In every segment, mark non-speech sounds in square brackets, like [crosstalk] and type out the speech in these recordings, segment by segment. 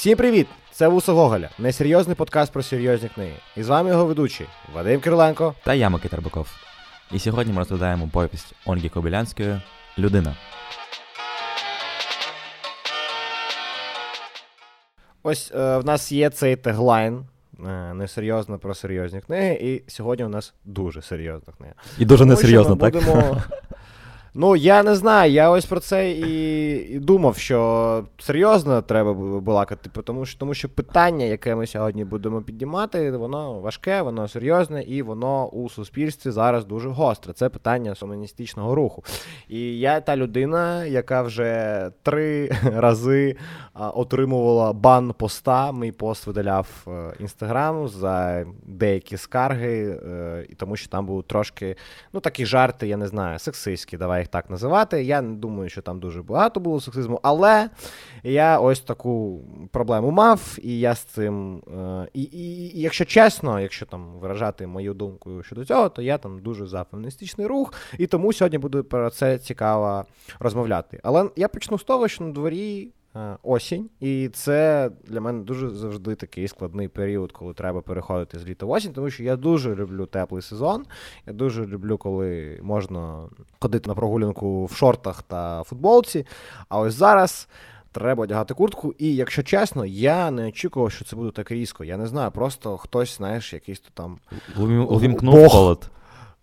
Всім привіт! Це Вуса Гоголя, несерйозний подкаст про серйозні книги. І з вами його ведучий Вадим Кириленко та я Микита Рибаков. І сьогодні ми розглядаємо повість Ольги Кобилянської Людина. Ось е, в нас є цей теглайн. е, Несерйозно про серйозні книги, і сьогодні у нас дуже серйозна книга. І дуже Тому несерйозно, так? Будемо... Ну, я не знаю, я ось про це і, і думав, що серйозно треба балакати, тому що, тому що питання, яке ми сьогодні будемо піднімати, воно важке, воно серйозне і воно у суспільстві зараз дуже гостре. Це питання соманістичного руху. І я та людина, яка вже три [laughs] рази отримувала бан поста. Мій пост видаляв інстаграму за деякі скарги, е, тому що там були трошки, ну такі жарти, я не знаю, сексистські, давай їх так називати. Я не думаю, що там дуже багато було сексизму, але я ось таку проблему мав, і я з цим. е, І, і, і якщо чесно, якщо там виражати мою думку щодо цього, то я там дуже за феміністичний рух, і тому сьогодні буду про це цікаво розмовляти. Але я почну з того, що на дворі. Е, Осінь, і це для мене дуже завжди такий складний період, коли треба переходити з літа в осінь, тому що я дуже люблю теплий сезон. Я дуже люблю, коли можна ходити на прогулянку в шортах та футболці. А ось зараз треба одягати куртку. І якщо чесно, я не очікував, що це буде так різко. Я не знаю, просто хтось, знаєш, якийсь то там. Увімкнув холод.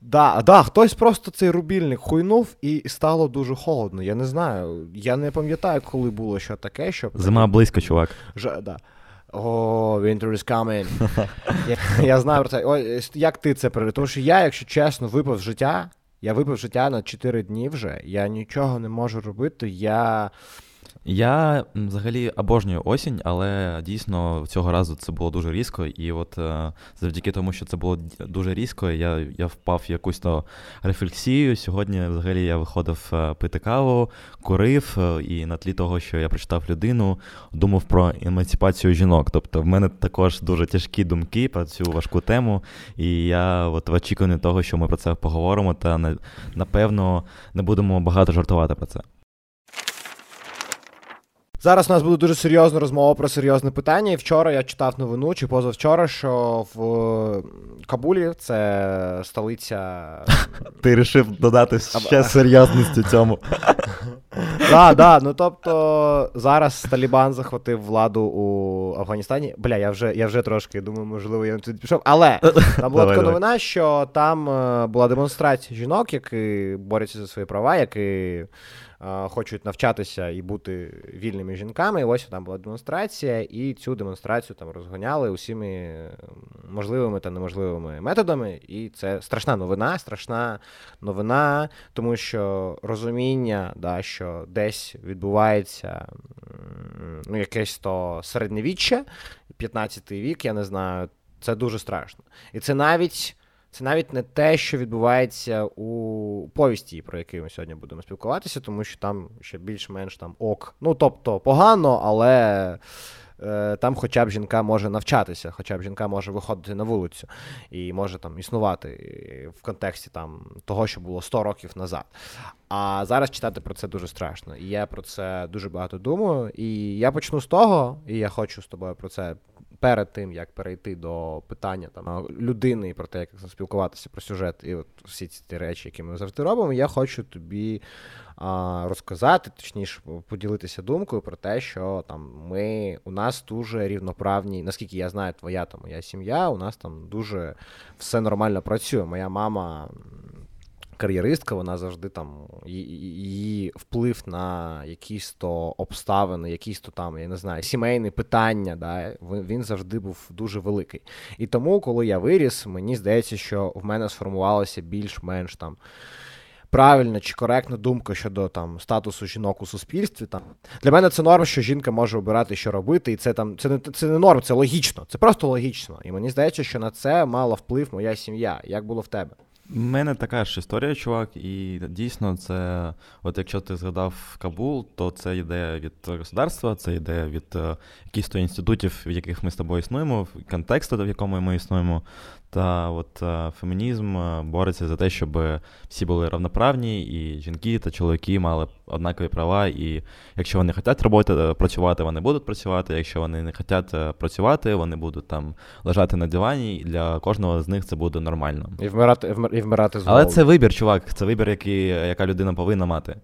Да, да, хтось просто цей рубільник хуйнув і стало дуже холодно. Я не знаю. Я не пам'ятаю, коли було що таке, щоб. Зима близько, чувак. Ж, да. О, winter is coming. [laughs] я, я знаю про це. Ой, як ти це пережив? Тому що я, якщо чесно, випив життя. Я випив життя на 4 дні вже. Я нічого не можу робити. Я. Я взагалі обожнюю осінь, але дійсно цього разу це було дуже різко. І от е, завдяки тому, що це було дуже різко, я, я впав в якусь то рефлексію. Сьогодні взагалі я виходив е, пити каву, курив, е, і на тлі того, що я прочитав людину, думав про емансипацію жінок. Тобто в мене також дуже тяжкі думки про цю важку тему. І я от в очікуванні того, що ми про це поговоримо, та на- напевно не будемо багато жартувати про це. Зараз у нас буде дуже серйозна розмова про серйозне питання. І вчора я читав новину, чи позавчора, що в е, Кабулі, це столиця. [laughs] Ти вирішив додати ще серйозності цьому. [laughs] Да, да, ну тобто зараз Талібан захватив владу у Афганістані. Бля, я вже я вже трошки думаю, можливо, я туди пішов. Але там була така новина, що там е, була демонстрація жінок, які борються за свої права, які хочуть навчатися і бути вільними жінками. І ось там була демонстрація, і цю демонстрацію там розганяли усіми е, можливими та неможливими методами. І це страшна новина, страшна новина, тому що розуміння, да, що десь відбувається ну, якесь то середньовіччя, 15 вік, я не знаю, це дуже страшно. І це навіть. Це навіть не те, що відбувається у повісті, про який ми сьогодні будемо спілкуватися, тому що там ще більш-менш там ок. Ну, тобто, погано, але е, там хоча б жінка може навчатися, хоча б жінка може виходити на вулицю і може там існувати в контексті там того, що було 100 років назад. А зараз читати про це дуже страшно. І я про це дуже багато думаю. І я почну з того, і я хочу з тобою про це перед тим, як перейти до питання там людини і про те, як спілкуватися про сюжет, і от всі ці речі, які ми завжди робимо, я хочу тобі а, розказати, точніше, поділитися думкою про те, що там ми у нас дуже рівноправні, наскільки я знаю, твоя та моя сім'я, у нас там дуже все нормально працює. Моя мама. Кар'єристка, вона завжди там її вплив на якісь то обставини, якісь то там, я не знаю, сімейні питання, да, він завжди був дуже великий. І тому, коли я виріс, мені здається, що в мене сформувалася більш-менш там правильна чи коректна думка щодо там статусу жінок у суспільстві. Там для мене це норм, що жінка може обирати, що робити, і це там це не це не норм, це логічно. Це просто логічно. І мені здається, що на це мала вплив моя сім'я. Як було в тебе? Мене така ж історія, чувак, і дійсно це, от якщо ти згадав Кабул, то це йде від государства, це йде від е, якихось інститутів, в яких ми з тобою існуємо, контексту, в якому ми існуємо. Та от е, фемінізм е, бореться за те, щоб всі були равноправні, і жінки та чоловіки мали однакові права. І якщо вони хочуть роботи, е, працювати, вони будуть працювати. Якщо вони не хочуть працювати, вони будуть там лежати на дивані, і для кожного з них це буде нормально. І вмирати і вмирати з Але це вибір, чувак. Це вибір, який яка людина повинна мати.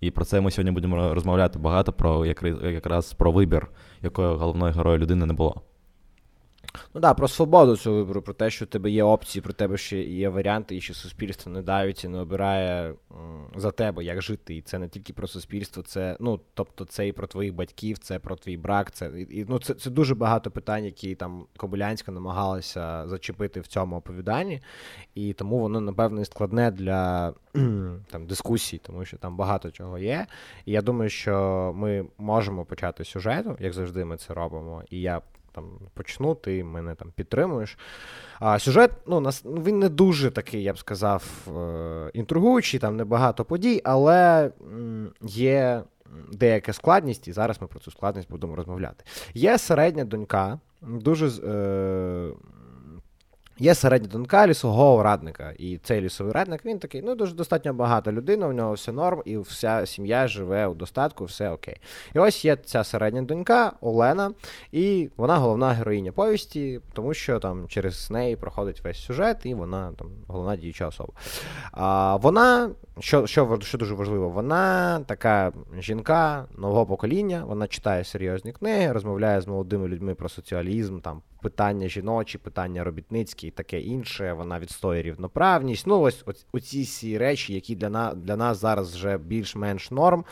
І про це ми сьогодні будемо розмовляти багато про якраз про вибір, якої головної герої людини не було. Ну да, про свободу цього вибору, про те, що в тебе є опції, про тебе ще є варіанти, і що суспільство не давить і не обирає за тебе, як жити. І це не тільки про суспільство, це ну, тобто це і про твоїх батьків, це про твій брак. Це і, ну, це, це дуже багато питань, які там Кобилянська намагалася зачепити в цьому оповіданні, і тому воно, напевно, складне для там дискусій, тому що там багато чого є. І я думаю, що ми можемо почати сюжету, як завжди, ми це робимо. І я там почну, ти мене там підтримуєш. А Сюжет, ну, нас, він не дуже такий, я б сказав, е, інтригуючий, там небагато подій, але є деяка складність, і зараз ми про цю складність будемо розмовляти. Є середня донька, дуже. Е, Є середня донька лісового радника. І цей лісовий радник, він такий, ну, дуже достатньо багата людина, у нього все норм, і вся сім'я живе у достатку, все окей. І ось є ця середня донька Олена, і вона головна героїня повісті, тому що там через неї проходить весь сюжет, і вона там головна діюча особа. А, Вона, що, що, що дуже важливо, вона така жінка нового покоління, вона читає серйозні книги, розмовляє з молодими людьми про соціалізм, там питання жіночі, питання робітницькі і таке інше. Вона відстоює рівноправність. Ну, ось оці всі речі, які для нас для нас зараз вже більш-менш норм,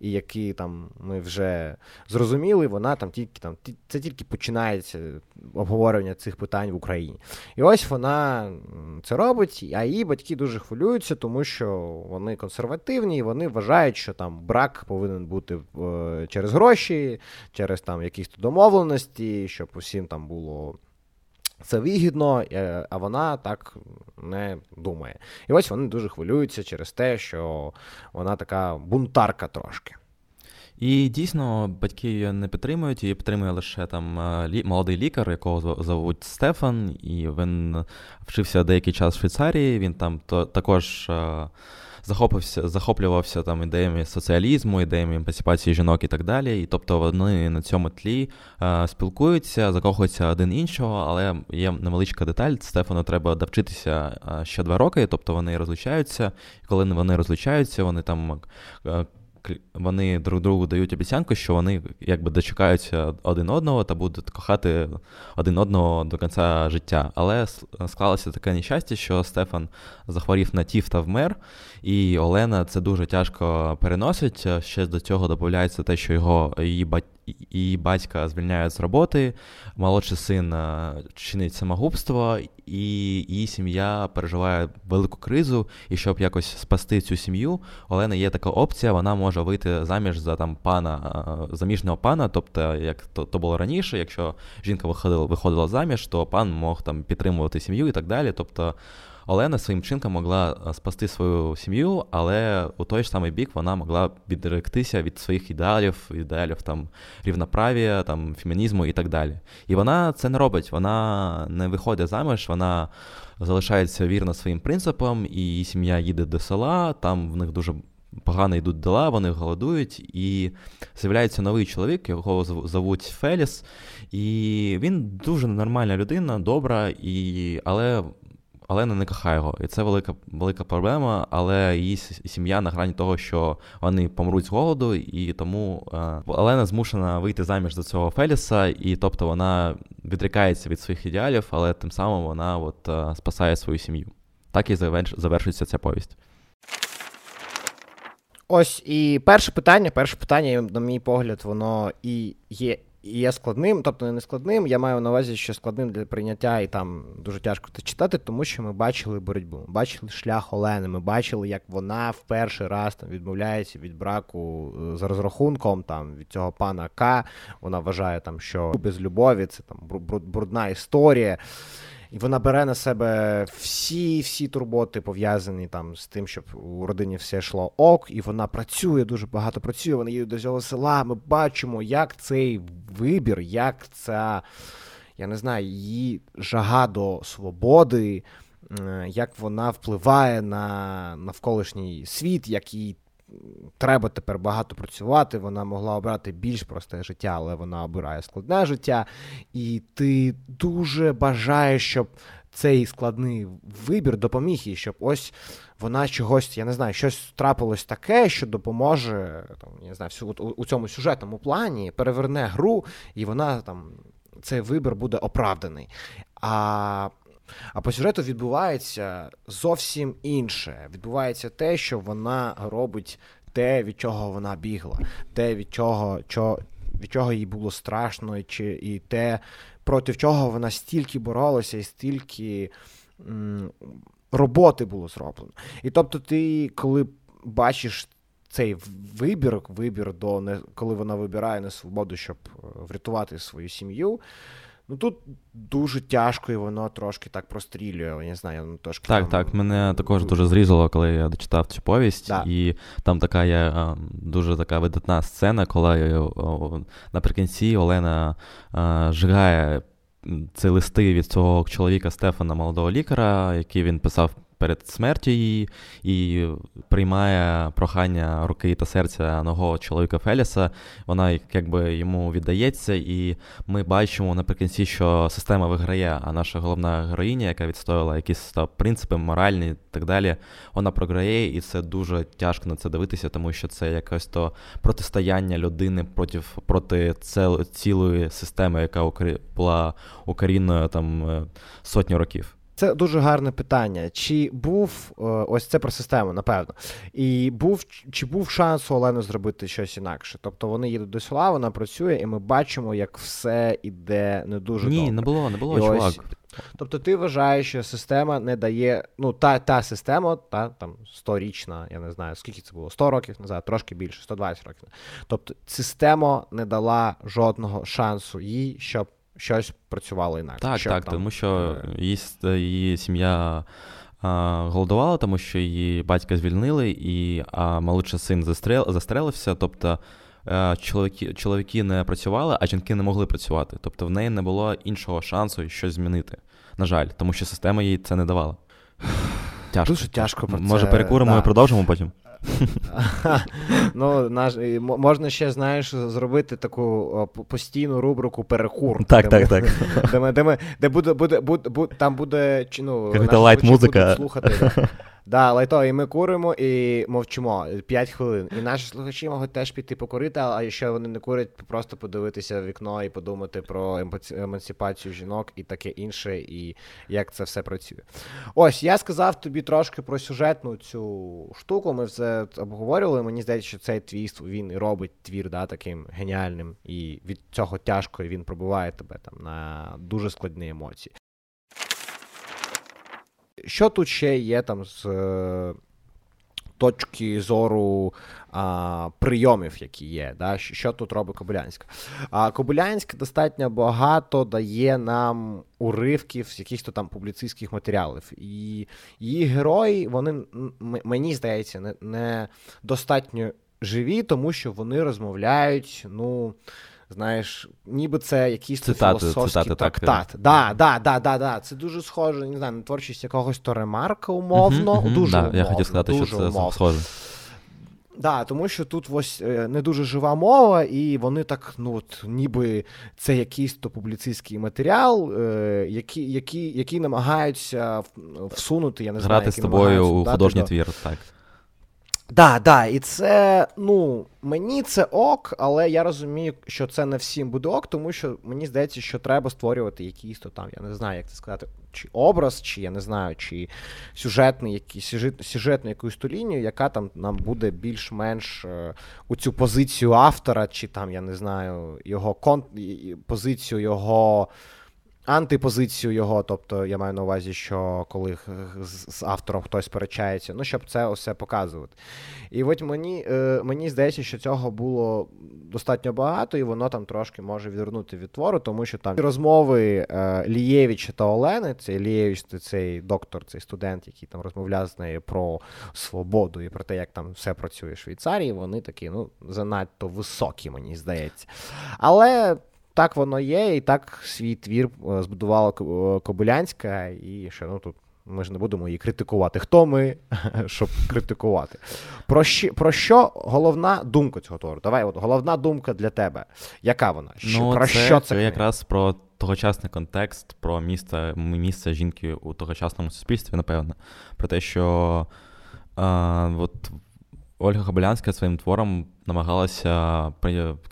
і які там ми вже зрозуміли, вона там тільки там це тільки починається обговорення цих питань в Україні. І ось вона це робить, а її батьки дуже хвилюються, тому що вони консервативні, і вони вважають, що там брак повинен бути е, через гроші, через там якісь домовленості, щоб усім там було це вигідно, е, а вона так не думає. І ось вони дуже хвилюються через те, що вона така бунтарка трошки. І дійсно батьки її не підтримують, її підтримує лише там е, молодий лікар, якого зовуть Стефан, і він вчився деякий час в Швейцарії. Він там також захопився, захоплювався там ідеями соціалізму, ідеями емансипації жінок і так далі. І тобто вони на цьому тлі е, спілкуються, закохуються один іншого, але є невеличка деталь. Стефану треба довчитися е, ще два роки, тобто вони розлучаються, і коли вони розлучаються, вони там. Е, вони друг другу дають обіцянку, що вони якби дочекаються один одного та будуть кохати один одного до кінця життя. Але склалося таке нещастя, що Стефан захворів на тіф та вмер, і Олена це дуже тяжко переносить. Ще до цього додається те, що його її батьки її батька звільняють з роботи, молодший син е, чинить самогубство, і її сім'я переживає велику кризу. І щоб якось спасти цю сім'ю, Олена є така опція, вона може вийти заміж за там пана, е, заміжного пана, тобто, як то, то було раніше, якщо жінка виходила виходила заміж, то пан мог там підтримувати сім'ю і так далі. Тобто Олена своїм чинком могла е, спасти свою сім'ю, але у той ж самий бік вона могла відректися від своїх ідеалів, ідеалів там рівноправ'я, там фемінізму і так далі. І вона це не робить. Вона не виходить заміж, вона залишається вірна своїм принципам, і її сім'я їде до села, там в них дуже. Погано йдуть дела, вони голодують, і з'являється новий чоловік, якого зовуть Феліс. І він дуже нормальна людина, добра, і... але Олена не кохає його. І це велика велика проблема, але її сім'я на грані того, що вони помруть з голоду, і тому е, Олена змушена вийти заміж за цього Феліса, і тобто вона відрікається від своїх ідеалів, але тим самим вона от, е, спасає свою сім'ю. Так і завершується ця повість. Ось і перше питання, перше питання, на мій погляд, воно і є є складним, тобто не складним. Я маю на увазі, що складним для прийняття і там дуже тяжко це читати, тому що ми бачили боротьбу. Бачили шлях Олени. Ми бачили, як вона в перший раз там відмовляється від браку е, за розрахунком там від цього пана К. Вона вважає там, що без любові це там брудна історія. І вона бере на себе всі всі турботи, пов'язані там з тим, щоб у родині все йшло ок, і вона працює, дуже багато працює. Вона їде до цього села. Ми бачимо, як цей вибір, як ця. я не знаю, її жага до свободи, як вона впливає на навколишній світ, як їй треба тепер багато працювати. Вона могла обрати більш просте життя, але вона обирає складне життя. І ти дуже бажаєш, щоб цей складний вибір допоміг їй, щоб ось вона чогось, я не знаю, щось трапилось таке, що допоможе там, я не знаю, у, цьому сюжетному плані, переверне гру, і вона там цей вибір буде оправданий. А а по сюжету відбувається зовсім інше. Відбувається те, що вона робить те, від чого вона бігла, те, від чого чо, від чого їй було страшно, чи, і те, проти чого вона стільки боролася і стільки м, роботи було зроблено. І тобто, ти, коли бачиш. Цей вибір, вибір до не коли вона вибирає на свободу, щоб е, врятувати свою сім'ю. Ну тут дуже тяжко, і воно трошки так прострілює. Я не знаю, ну трошки. Так, там... так. Мене також дуже зрізало, коли я дочитав цю повість, да. і там така є дуже така видатна сцена, коли наприкінці Олена жигає ці листи від цього чоловіка Стефана, молодого лікаря, який він писав перед смертю її і приймає прохання руки та серця нового чоловіка Феліса. Вона якби йому віддається, і ми бачимо наприкінці, що система виграє, а наша головна героїня, яка відстояла якісь та, принципи моральні і так далі, вона програє, і це дуже тяжко на це дивитися, тому що це якось то протистояння людини проти проти цілої системи, яка була укорінною там е, сотню років. Це дуже гарне питання. Чи був е, ось це про систему, напевно. І був чи був шанс у Олени зробити щось інакше? Тобто вони їдуть до села, вона працює, і ми бачимо, як все іде не дуже Ні, добре. не було, не було, і чувак. Ось, тобто ти вважаєш, що система не дає. Ну, та та система, та там 100-річна, я не знаю, скільки це було, 100 років назад, трошки більше, 120 років. Тобто система не дала жодного шансу їй, щоб щось працювало інакше. Так, Щоб, так, там, тому що е, її, її сім'я а, голодувала, тому що її батька звільнили, і а молодший син застрел, застрелився. Тобто а, е, чоловіки, чоловіки не працювали, а жінки не могли працювати. Тобто в неї не було іншого шансу щось змінити. На жаль, тому що система їй це не давала. Тяжко. Дуже тяжко. про Може, перекуримо да. і продовжимо потім. [laughs] Ну, наш, Можна ще, знаєш, зробити таку постійну рубрику перекур. Так, так, так. [laughs] Де ми, де ми, де буде, буде, буде, там буде, ну, light музика. слухати. Да, лайто, і ми куримо і мовчимо 5 хвилин. І наші слухачі можуть теж піти покурити, а якщо вони не курять, просто подивитися в вікно і подумати про емансипацію жінок і таке інше, і як це все працює. Ось, я сказав тобі трошки про сюжетну цю штуку. Ми все обговорювали. Мені здається, що цей твіст він робить твір да, таким геніальним, і від цього тяжко і він пробуває тебе там на дуже складні емоції. Що тут ще є там з е, точки зору а, прийомів, які є? Да? Що тут робить Кобилянська? А Кобилянська достатньо багато дає нам уривків з якихось там публіцистських матеріалів. І її герої, вони, мені здається, не, не достатньо живі, тому що вони розмовляють, ну знаєш, ніби це якийсь цитати, філософський цитати, трактат. Так, да, да, да, да, да. Це дуже схоже, не знаю, на творчість якогось то ремарка умовно. Uh-huh, uh-huh, дуже да, умовно, Я хотів сказати, дуже що це умовно. схоже. Да, тому що тут ось е, не дуже жива мова, і вони так, ну от, ніби це якийсь то публіцистський матеріал, е, який який, який намагаються всунути, я не знаю, Грати з тобою у художній до... твір, так. Да, да, і це, ну, мені це ок, але я розумію, що це не всім буде ок, тому що мені здається, що треба створювати якийсь то там, я не знаю, як це сказати, чи образ, чи я не знаю, чи сюжетний якийсь сюжет, сюжетну якусь ту лінію, яка там нам буде більш-менш е, у цю позицію автора, чи там, я не знаю, його кон, позицію його антипозицію його, тобто я маю на увазі, що коли з автором хтось сперечається, ну щоб це все показувати. І от мені е, мені здається, що цього було достатньо багато, і воно там трошки може відвернути від твору, тому що там розмови е, Лієвича та Олени, цей Лієвич, цей доктор, цей студент, який там розмовляв з нею про свободу і про те, як там все працює в Швейцарії, вони такі, ну, занадто високі, мені здається. Але так воно є, і так свій твір е, збудувала Кобилянська, і ще ну тут. Ми ж не будемо її критикувати. Хто ми, [laughs] щоб критикувати? Про що, про що головна думка цього твору? Давай, от головна думка для тебе. Яка вона? Що, ну, Про це, що це? Це якраз про тогочасний контекст, про місце місце жінки у тогочасному суспільстві, напевно. Про те, що а, от Ольга Хабалянська своїм твором намагалася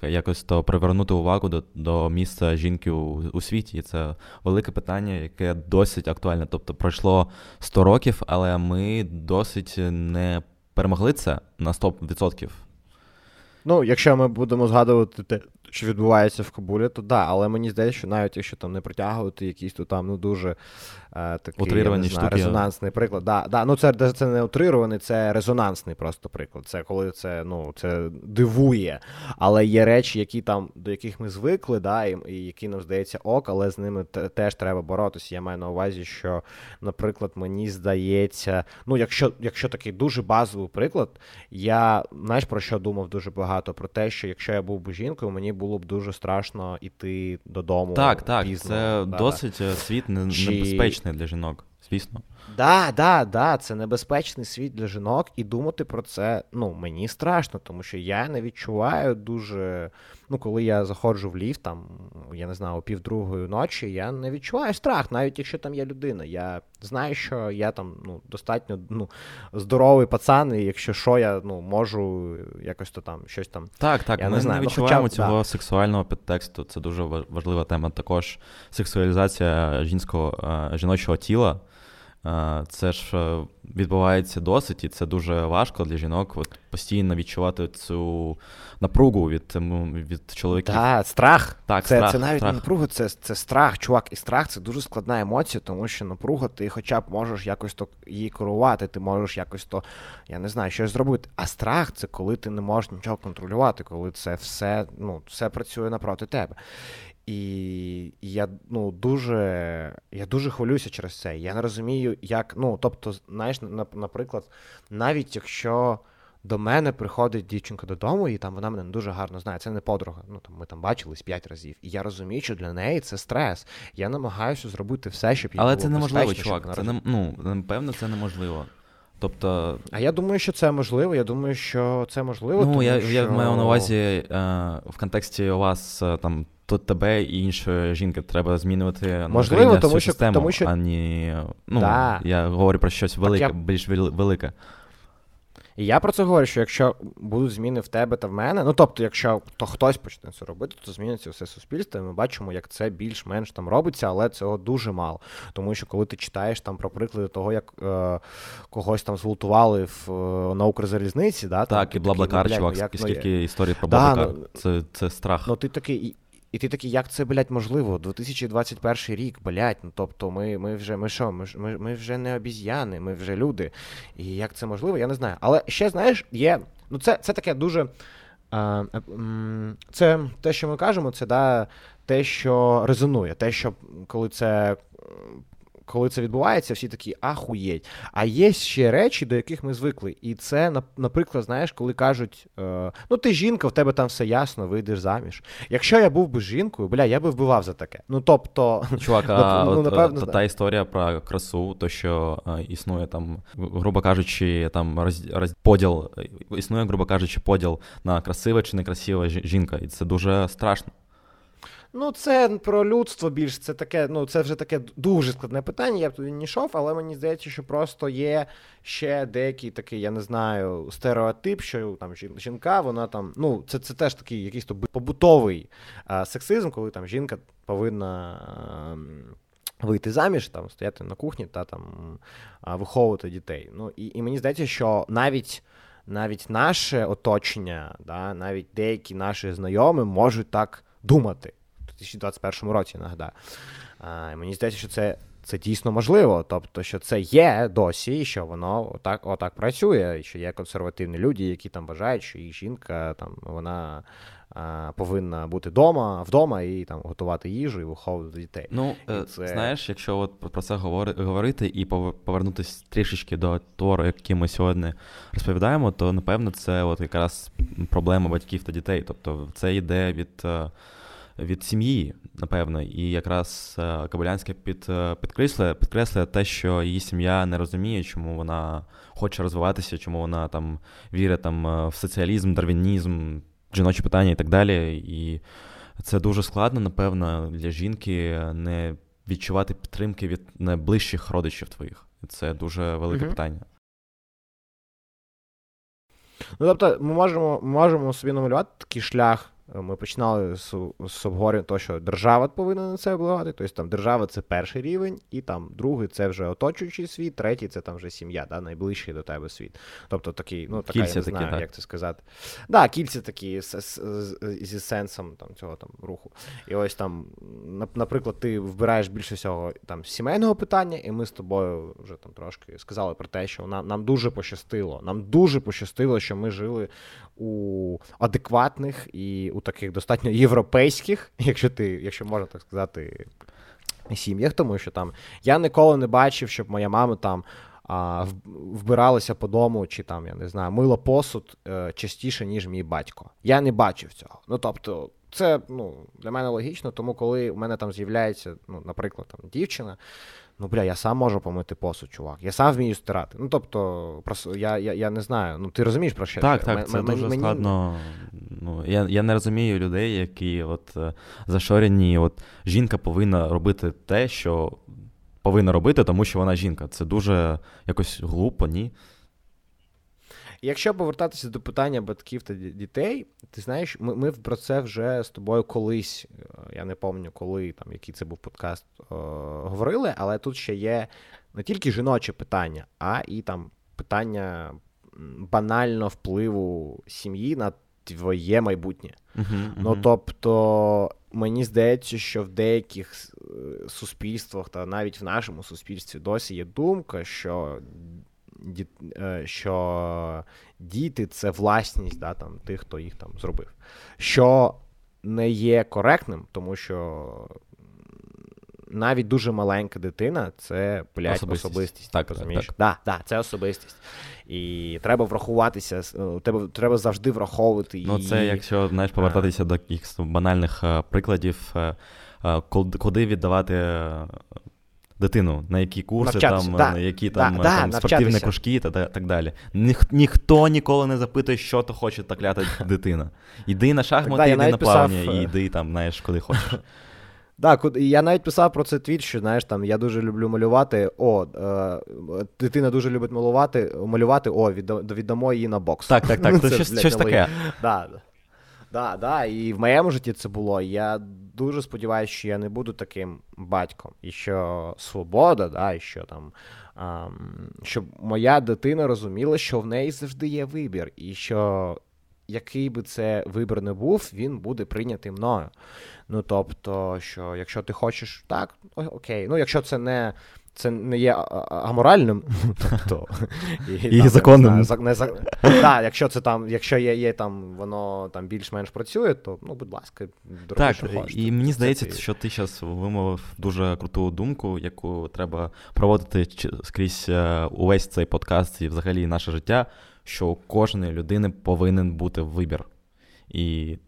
якось то привернути увагу до до місця жінки у, у світі. І це велике питання, яке досить актуальне. Тобто пройшло 100 років, але ми досить не перемогли це на 100%. Ну, якщо ми будемо згадувати те, що відбувається в Кабулі, то да, але мені здається, що навіть якщо там не притягувати якісь то там ну дуже е, такий я не знаю, резонансний приклад. Да, да, Ну це це не утрирований, це резонансний просто приклад. Це коли це ну, це дивує. Але є речі, які там, до яких ми звикли, да, і, і які нам здається ок, але з ними теж треба боротися. Я маю на увазі, що, наприклад, мені здається, ну, якщо якщо такий дуже базовий приклад, я знаєш про що думав дуже багато? Про те, що якщо я був би жінкою, мені було б дуже страшно йти додому. Так, так, пізно, це да. досить е, світ небезпечний для жінок, звісно. Да, да, да, це небезпечний світ для жінок, і думати про це ну, мені страшно, тому що я не відчуваю дуже. Ну, коли я заходжу в ліфт, там, я не знаю, о півдругої ночі, я не відчуваю страх, навіть якщо там є людина. Я знаю, що я там ну, достатньо ну, здоровий пацан, і якщо що, я ну, можу якось то там щось там. Так, так, я ми не, знаю. не ну, відчуваємо ну, хоча, цього да. сексуального підтексту. Це дуже важлива тема. Також сексуалізація жінського жіночого тіла. Це ж е, відбувається досить, і це дуже важко для жінок от постійно відчувати цю напругу від від чоловіків. Так, страх. Так, Це страх, це навіть страх. не напруга, це це страх, чувак. І страх це дуже складна емоція, тому що напруга, ти хоча б можеш якось то її керувати, ти можеш якось то, я не знаю, щось зробити. А страх це коли ти не можеш нічого контролювати, коли це все ну, все працює напроти тебе. І я ну, дуже я дуже хвилююся через це. Я не розумію, як. Ну, тобто, знаєш, наприклад, навіть якщо до мене приходить дівчинка додому, і там вона мене не дуже гарно знає, це не подруга. Ну там ми там бачились п'ять разів. І я розумію, що для неї це стрес. Я намагаюся зробити все, щоб їй Але було це неможливо, чувак. Це не ну напевно, це неможливо. Тобто, а я думаю, що це можливо. Я думаю, що це можливо. Ну тому, я що... я маю на увазі е, в контексті у вас е, там тут тебе і іншої жінки треба змінювати Можливо, тому що, систему, тому що... а не, ну, да. я говорю про щось велике, я... більш велике. І я про це говорю, що якщо будуть зміни в тебе та в мене, ну тобто, якщо то хтось почне це робити, то зміниться все суспільство. і Ми бачимо, як це більш-менш там робиться, але цього дуже мало. Тому що коли ти читаєш там про приклади того, як е, когось там зґвалтували в е, на Укрзалізниці, да, там, так, і Блаблакар, ну, чувак, ну, скільки історій про да, Блаблакар. Ну, це, це страх. Ну ти такий. І ти такий, як це, блядь, можливо? 2021 рік, блядь, ну тобто ми ми вже ми що, ми, ми, вже не обіз'яни, ми вже люди. І як це можливо, я не знаю. Але ще, знаєш, є. Ну, це це таке дуже. Е, Це те, що ми кажемо, це да, те, що резонує, те, що коли це коли це відбувається, всі такі ахуєть. А є ще речі, до яких ми звикли. І це, наприклад, знаєш, коли кажуть: е, ну ти жінка, в тебе там все ясно, вийдеш заміж. Якщо я був би жінкою, бля, я би вбивав за таке. Ну тобто, [laughs] чувак, а ну, напевно, та, та історія про красу, то що е, існує там, грубо кажучи, там роз, роз, поділ, існує, грубо кажучи, поділ на красива чи некрасива жінка, і це дуже страшно. Ну, це про людство більш це таке, ну це вже таке дуже складне питання. Я б туди не йшов, але мені здається, що просто є ще деякий такий, я не знаю, стереотип, що там жінка, вона там, ну, це це теж такий якийсь то побутовий а, сексизм, коли там жінка повинна. А, Вийти заміж, там стояти на кухні та там виховувати дітей. Ну і і мені здається, що навіть навіть наше оточення, да, навіть деякі наші знайомі можуть так думати. 2021 році, нагадаю. А, Мені здається, що це це дійсно можливо. Тобто, що це є досі, і що воно отак отак працює, і що є консервативні люди, які там вважають, що їх жінка там вона повинна бути вдома, вдома і там готувати їжу і виховувати дітей. Ну, і е, це... знаєш, якщо от про це говорити і повернутися трішечки до твору, який ми сьогодні розповідаємо, то напевно це от якраз проблема батьків та дітей. Тобто, це йде від. Е, від сім'ї, напевно. І якраз е, Кабулянська під, е, підкреслює, підкреслює те, що її сім'я не розуміє, чому вона хоче розвиватися, чому вона там вірить там, в соціалізм, дарвінізм, жіночі питання і так далі. І це дуже складно, напевно, для жінки не відчувати підтримки від найближчих родичів твоїх. Це дуже велике uh питання. Ну, тобто, ми можемо ми можемо собі намалювати такий шлях ми починали з, з обговорення того, що держава повинна на це впливати. Тобто там держава це перший рівень, і там другий це вже оточуючий світ, третій це там вже сім'я, да, найближчий до тебе світ. Тобто такий, ну така, кільця я не знаю, такі, як це сказати. Да, кільця такі з, з, зі сенсом там, цього там руху. І ось там, наприклад, ти вбираєш більше всього там сімейного питання, і ми з тобою вже там трошки сказали про те, що нам, нам дуже пощастило. Нам дуже пощастило, що ми жили у адекватних і у таких достатньо європейських, [laughs] якщо ти, якщо можна так сказати, сім'ях, тому що там я ніколи не бачив, щоб моя мама там. А, вбиралася по дому, чи там, я не знаю, мила посуд е, частіше, ніж мій батько. Я не бачив цього. Ну тобто, це ну, для мене логічно, тому коли в мене там з'являється, ну, наприклад, там дівчина, Ну, бля, я сам можу помити посуд, чувак. Я сам вмію стирати. Ну, тобто, просто я я, я не знаю. Ну, ти розумієш про що? Так, так, це мені, дуже мені... складно. Ну, Я я не розумію людей, які от е, зашорені, от жінка повинна робити те, що повинна робити, тому що вона жінка. Це дуже якось глупо, ні. Якщо повертатися до питання батьків та дітей, ти знаєш, ми ми про це вже з тобою колись, е, я не пам'ятаю, коли там який це був подкаст, о, е, говорили, але тут ще є не тільки жіноче питання, а і там питання банально впливу сім'ї на твоє майбутнє. Uh-huh, uh-huh. Ну тобто, мені здається, що в деяких е, суспільствах, та навіть в нашому суспільстві досі є думка, що що діти це власність да, там, тих, хто їх там зробив. Що не є коректним, тому що навіть дуже маленька дитина це блядь, особистість. особистість так, розумієш? Так, так. Да, да, це особистість. І треба врахуватися, е, треба треба завжди враховувати. її. Ну, це якщо знаєш, повертатися до якихось банальних е, прикладів, куди віддавати дитину, на які курси, там, да, на які там, да, там спортивні кружки та так далі. Ніх, ніхто ніколи не запитує, що то хоче та клята [laughs] дитина. Йди на шахмати, йди на плавання, писав... і йди там, знаєш, куди хочеш. [laughs] Так, я навіть писав про це твіт, що знаєш, там я дуже люблю малювати. О, е, дитина дуже любить малювати, малювати, о, віддамо її на бокс. Так, так, так. [laughs] Це, це щось, щось таке. Да, да, да, І в моєму житті це було. Я дуже сподіваюся, що я не буду таким батьком, і що свобода, да, і що там. Um, щоб моя дитина розуміла, що в неї завжди є вибір, і що який би це вибір не був, він буде прийнятий мною. Ну тобто, що якщо ти хочеш так, окей. Ну, якщо це не це не є аморальним, [laughs] тобто і, законним. Да, якщо це там, якщо є, є там, воно там більш-менш працює, то ну, будь ласка, дороги, Так. І мені здається, що ти зараз вимовив дуже круту думку, яку треба проводити скрізь е, увесь цей подкаст і взагалі наше життя, що у кожної людини повинен бути вибір. І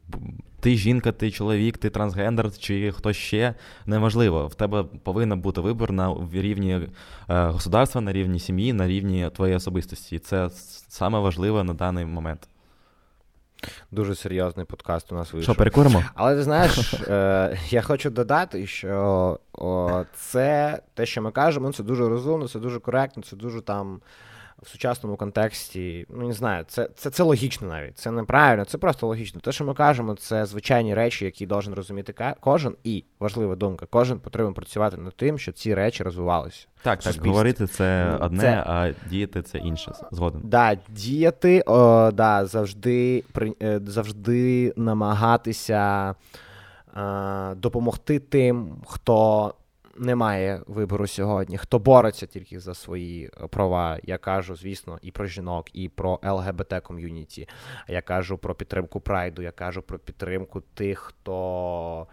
ти жінка, ти чоловік, ти трансгендер чи хто ще неважливо. В тебе повинен бути вибір на рівні е, государства, на рівні сім'ї, на рівні твоєї особистості. І це саме важливе на даний момент. Дуже серйозний подкаст у нас вийшов. Що, перекуримо? Але ти знаєш, е, я хочу додати, що о, це те, що ми кажемо, це дуже розумно, це дуже коректно, це дуже там в сучасному контексті, ну не знаю, це це, це логічно навіть. Це неправильно, це просто логічно. Те, що ми кажемо, це звичайні речі, які должен розуміти кожен, і важлива думка, кожен потрібен працювати над тим, щоб ці речі розвивалися. Так, так, говорити це одне, це... а діяти це інше. Згоден. Да, діяти, о, да, завжди е, завжди намагатися е, допомогти тим, хто немає вибору сьогодні. Хто бореться тільки за свої е, права? Я кажу, звісно, і про жінок, і про ЛГБТ ком'юніті. Я кажу про підтримку прайду, я кажу про підтримку тих, хто.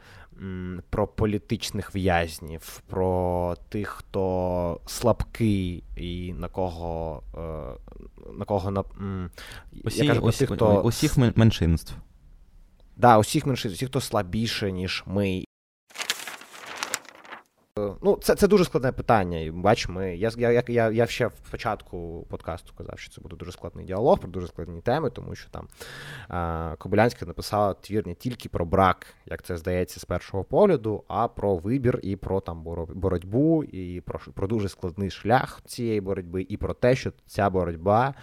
Про політичних в'язнів, про тих, хто слабкий, і на кого е, на кого на усі, я кажу про усі, тих, хто усіх меншинств. да, усіх меншин, усіх, хто слабіше, ніж ми. Ну, це це дуже складне питання. І бач, ми, я я, я, я ще в початку подкасту казав, що це буде дуже складний діалог про дуже складні теми, тому що там а, Кобилянська написала твір не тільки про брак, як це здається, з першого погляду, а про вибір і про там боротьбу, і про, про дуже складний шлях цієї боротьби, і про те, що ця боротьба.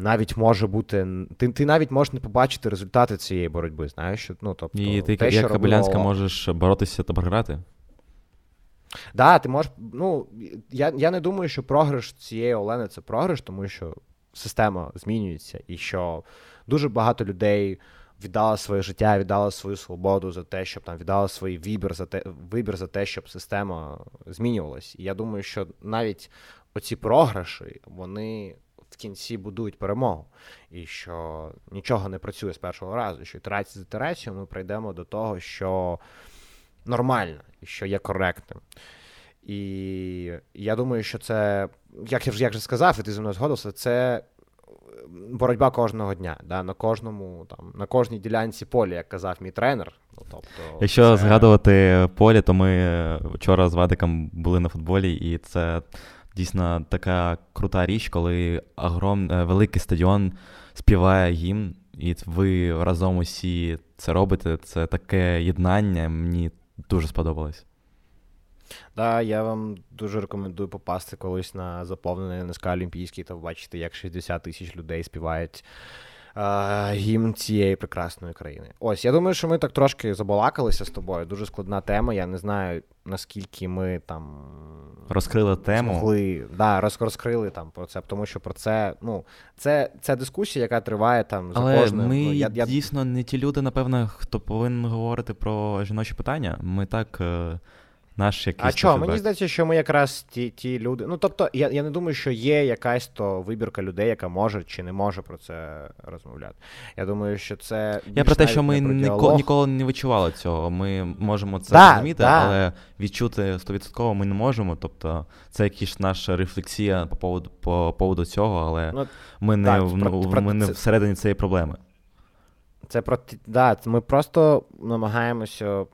Навіть може бути. Ти ти навіть можеш не побачити результати цієї боротьби. Знаєш, ну тобто, і ти те, як Кабелянська можеш боротися та програти? Да, ти можеш. Ну, я я не думаю, що програш цієї Олени це програш, тому що система змінюється, і що дуже багато людей віддало своє життя, віддало свою свободу за те, щоб там віддало свій вибір за те, вибір за те, щоб система змінювалась. І я думаю, що навіть оці програші, вони. В кінці будують перемогу, і що нічого не працює з першого разу, що ітерація з ітерацією ми прийдемо до того, що нормально і що є коректним. І я думаю, що це, як я вже як же сказав, і ти зі мною згодився, це боротьба кожного дня. Да? На кожному, там, на кожній ділянці поля, як казав мій тренер. Ну, тобто, Якщо це... згадувати поле, то ми вчора з Вадиком були на футболі, і це дійсно така крута річ, коли огром... Е, великий стадіон співає гімн, і ви разом усі це робите. Це таке єднання. Мені дуже сподобалось. Да, я вам дуже рекомендую попасти колись на заповнений НСК Олімпійський та побачити, як 60 тисяч людей співають гімн цієї прекрасної країни. Ось, я думаю, що ми так трошки забалакалися з тобою. Дуже складна тема. Я не знаю, наскільки ми там розкрили тему. Змогли, да, роз, розкрили там про це, тому що про це, ну, це це дискусія, яка триває там за Але кожним. Ми ну, я, дійсно не ті люди, напевно, хто повинен говорити про жіночі питання. Ми так. Наш якийсь. А що, мені здається, що ми якраз ті ті люди. Ну тобто, я я не думаю, що є якась то вибірка людей, яка може чи не може про це розмовляти. Я думаю, що це я про те, що ми ніколи, ніколи не відчували цього. Ми можемо це да, розуміти, да. але відчути стовідсотково ми не можемо. Тобто, це якась наша рефлексія по поводу по поводу цього, але ну, ми не так, в, про, ми про, не це... всередині цієї проблеми. Це про да, ми просто намагаємося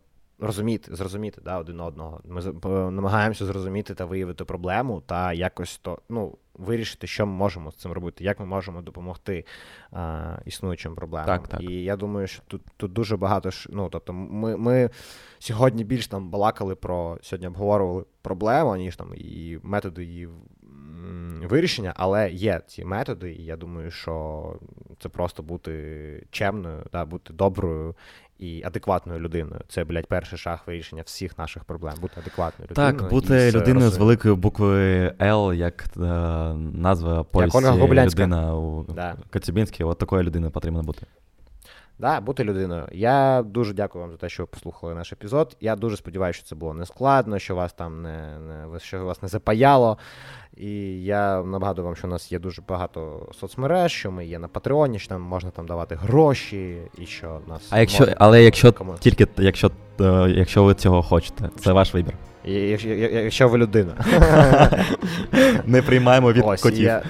розуміти, зрозуміти да, один одного. Ми намагаємося зрозуміти та виявити проблему та якось то ну, вирішити, що ми можемо з цим робити, як ми можемо допомогти а, існуючим проблемам. Так, так. І я думаю, що тут тут дуже багато ну, тобто, ми ми сьогодні більш там балакали про сьогодні обговорювали проблему, ніж там і методи її. Вирішення, але є ці методи, і я думаю, що це просто бути чемною, да, бути доброю і адекватною людиною. Це, блядь, перший шаг вирішення всіх наших проблем. Бути адекватною людиною. Так, бути людиною з великою буквою Л, як е, назва польська людина у да. Коцюбінській, от такою людиною потрібно бути. Да, бути людиною. Я дуже дякую вам за те, що ви послухали наш епізод. Я дуже сподіваюся, що це було не складно, що вас там не, не що вас не запаяло. І я нагадую вам, що у нас є дуже багато соцмереж, що ми є на Патреоні, що нам можна там давати гроші, і що нас. А якщо, але якщо кому... тільки якщо, е, якщо ви цього хочете, це ваш вибір. Якщо ви людина. [laughs] Не приймаємо від Ось, котів. Я...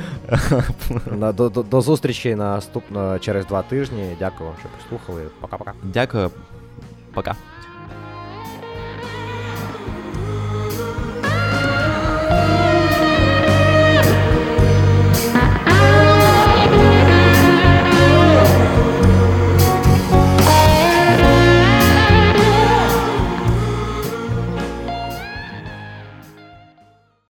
До, до, до зустрічі наступно через два тижні. Дякую вам, що послухали. Пока-пока. Дякую. Пока.